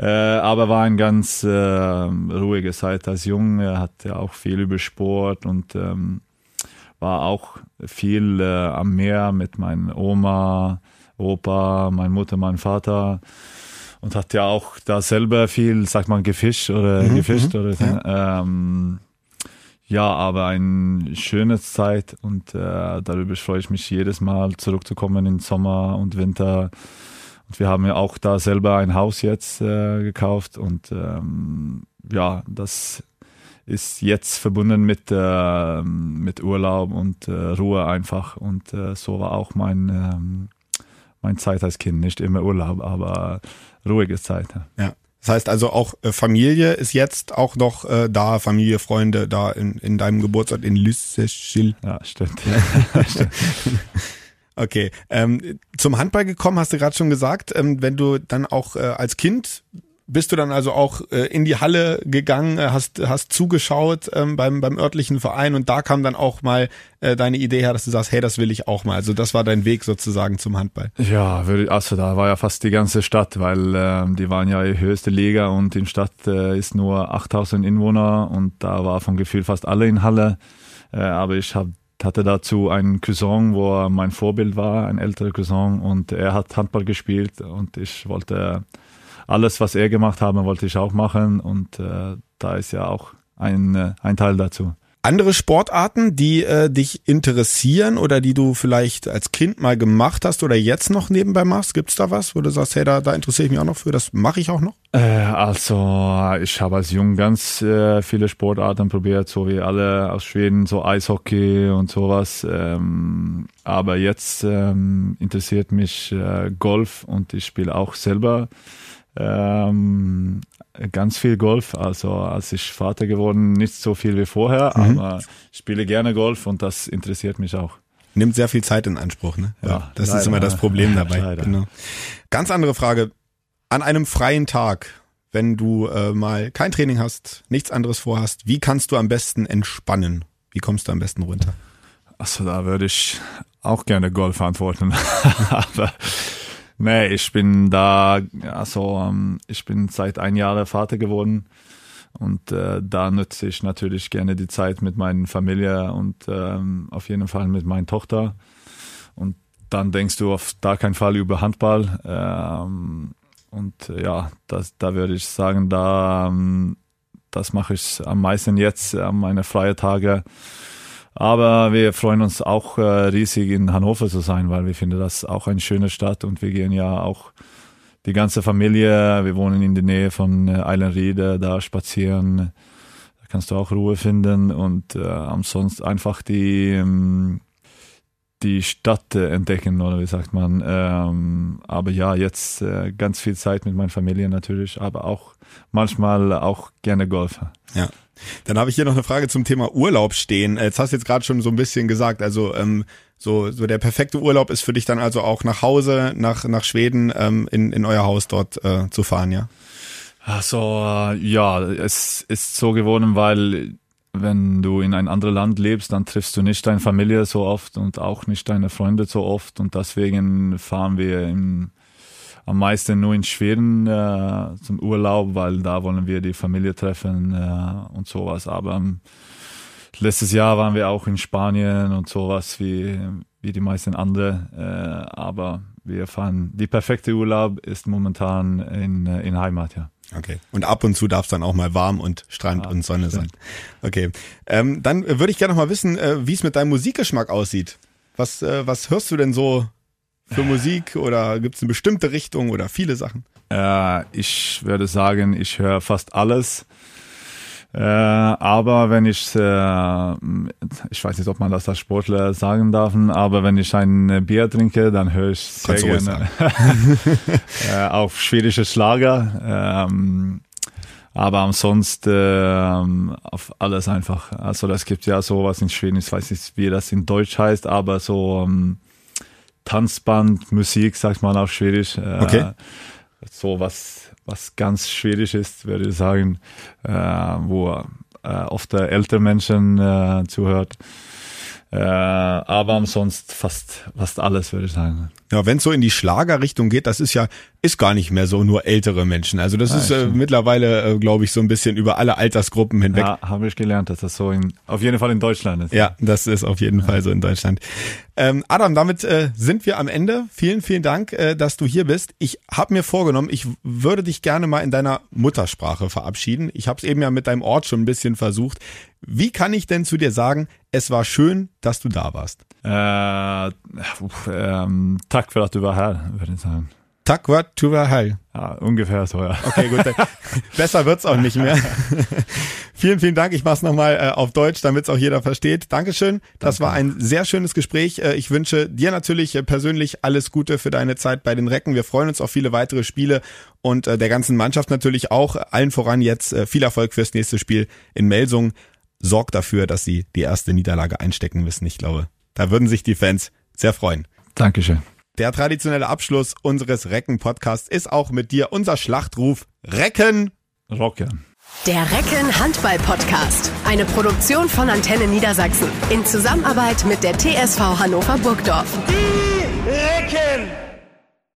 äh, aber war ein ganz äh, ruhige Zeit als Jung. Hat ja auch viel über Sport und ähm, war auch viel äh, am Meer mit meiner Oma, Opa, meine Mutter, mein Vater und hat ja auch da selber viel, sag mal, gefischt oder mhm, gefischt mhm, oder ja. Ähm, ja, aber eine schöne Zeit und äh, darüber freue ich mich jedes Mal zurückzukommen in Sommer und Winter und wir haben ja auch da selber ein Haus jetzt äh, gekauft und ähm, ja, das ist jetzt verbunden mit, äh, mit Urlaub und äh, Ruhe einfach. Und äh, so war auch mein, ähm, mein Zeit als Kind. Nicht immer Urlaub, aber ruhige Zeit. Ja. Das heißt also auch äh, Familie ist jetzt auch noch äh, da, Familie, Freunde da in, in deinem Geburtsort in Lüsseschil. Ja, stimmt. stimmt. Okay. Ähm, zum Handball gekommen, hast du gerade schon gesagt. Ähm, wenn du dann auch äh, als Kind bist du dann also auch äh, in die Halle gegangen, äh, hast, hast zugeschaut ähm, beim, beim örtlichen Verein und da kam dann auch mal äh, deine Idee her, dass du sagst, hey, das will ich auch mal. Also das war dein Weg sozusagen zum Handball. Ja, also da war ja fast die ganze Stadt, weil äh, die waren ja die höchste Liga und in Stadt äh, ist nur 8000 Einwohner und da war vom Gefühl fast alle in Halle. Äh, aber ich habe hatte dazu einen Cousin, wo er mein Vorbild war, ein älterer Cousin und er hat Handball gespielt und ich wollte alles, was er gemacht hat, wollte ich auch machen und äh, da ist ja auch ein, äh, ein Teil dazu. Andere Sportarten, die äh, dich interessieren oder die du vielleicht als Kind mal gemacht hast oder jetzt noch nebenbei machst? Gibt's da was, wo du sagst, hey, da, da interessiere ich mich auch noch für, das mache ich auch noch? Äh, also ich habe als Jung ganz äh, viele Sportarten probiert, so wie alle aus Schweden, so Eishockey und sowas. Ähm, aber jetzt ähm, interessiert mich äh, Golf und ich spiele auch selber ähm, ganz viel Golf. Also als ich Vater geworden, nicht so viel wie vorher, mhm. aber ich spiele gerne Golf und das interessiert mich auch. Nimmt sehr viel Zeit in Anspruch, ne? Ja, das leider, ist immer das Problem dabei. Genau. Ganz andere Frage. An einem freien Tag, wenn du äh, mal kein Training hast, nichts anderes vorhast, wie kannst du am besten entspannen? Wie kommst du am besten runter? Achso, da würde ich auch gerne Golf antworten. aber Nee, ich bin da, also ähm, ich bin seit ein Jahr Vater geworden und äh, da nutze ich natürlich gerne die Zeit mit meiner Familie und ähm, auf jeden Fall mit meiner Tochter. Und dann denkst du auf gar keinen Fall über Handball. Ähm, und äh, ja, das, da würde ich sagen, da ähm, das mache ich am meisten jetzt an meine freien Tage aber wir freuen uns auch äh, riesig in Hannover zu sein, weil wir finden das auch eine schöne Stadt und wir gehen ja auch die ganze Familie. Wir wohnen in der Nähe von äh, Eilenriede, da spazieren. Da kannst du auch Ruhe finden und äh, ansonsten einfach die ähm, die Stadt äh, entdecken oder wie sagt man. Ähm, aber ja, jetzt äh, ganz viel Zeit mit meiner Familie natürlich, aber auch manchmal auch gerne Golf. Ja. Dann habe ich hier noch eine Frage zum Thema Urlaub stehen. Jetzt hast du jetzt gerade schon so ein bisschen gesagt, also ähm, so, so der perfekte Urlaub ist für dich dann also auch nach Hause, nach, nach Schweden, ähm, in, in euer Haus dort äh, zu fahren, ja? Also ja, es ist so geworden, weil wenn du in ein anderes Land lebst, dann triffst du nicht deine Familie so oft und auch nicht deine Freunde so oft und deswegen fahren wir im am meisten nur in Schweden äh, zum Urlaub, weil da wollen wir die Familie treffen äh, und sowas. Aber ähm, letztes Jahr waren wir auch in Spanien und sowas wie, wie die meisten andere. Äh, aber wir fahren, die perfekte Urlaub ist momentan in, äh, in Heimat, ja. Okay. Und ab und zu darf es dann auch mal warm und Strand ja, und Sonne stimmt. sein. Okay. Ähm, dann würde ich gerne noch mal wissen, äh, wie es mit deinem Musikgeschmack aussieht. Was, äh, was hörst du denn so für Musik oder gibt es eine bestimmte Richtung oder viele Sachen? Äh, ich würde sagen, ich höre fast alles. Äh, aber wenn ich, äh, ich weiß nicht, ob man das als Sportler sagen darf, aber wenn ich ein Bier trinke, dann höre ich sehr Kannst gerne äh, auf schwedische Schlager. Ähm, aber ansonsten ähm, auf alles einfach. Also das gibt ja sowas in Schweden, ich weiß nicht, wie das in Deutsch heißt, aber so ähm, Tanzband, Musik, sagt man auf Schwedisch. Äh, Okay. So was, was ganz Schwedisch ist, würde ich sagen, äh, wo äh, oft ältere Menschen zuhört. Äh, aber ansonsten fast, fast alles, würde ich sagen. Ja, wenn es so in die Schlagerrichtung geht, das ist ja, ist gar nicht mehr so nur ältere Menschen. Also das Ja, ist äh, mittlerweile, äh, glaube ich, so ein bisschen über alle Altersgruppen hinweg. Ja, habe ich gelernt, dass das so in, auf jeden Fall in Deutschland ist. Ja, das ist auf jeden Fall so in Deutschland. Ähm, Adam, damit äh, sind wir am Ende. Vielen, vielen Dank, äh, dass du hier bist. Ich habe mir vorgenommen, ich würde dich gerne mal in deiner Muttersprache verabschieden. Ich habe es eben ja mit deinem Ort schon ein bisschen versucht. Wie kann ich denn zu dir sagen, es war schön, dass du da warst? Äh, ähm, tack för att du würde ich sagen. Tak wat tu hal. Ja, ungefähr so, ja. Okay, gut. Besser wird's auch nicht mehr. vielen, vielen Dank. Ich mach's nochmal äh, auf Deutsch, damit's auch jeder versteht. Dankeschön. Das war ein sehr schönes Gespräch. Äh, ich wünsche dir natürlich äh, persönlich alles Gute für deine Zeit bei den Recken. Wir freuen uns auf viele weitere Spiele und äh, der ganzen Mannschaft natürlich auch. Allen voran jetzt äh, viel Erfolg fürs nächste Spiel in Melsung. Sorgt dafür, dass sie die erste Niederlage einstecken müssen. Ich glaube, da würden sich die Fans sehr freuen. Dankeschön. Der traditionelle Abschluss unseres Recken-Podcasts ist auch mit dir unser Schlachtruf Recken Rocken. Der Recken Handball Podcast. Eine Produktion von Antenne Niedersachsen. In Zusammenarbeit mit der TSV Hannover Burgdorf. Die Recken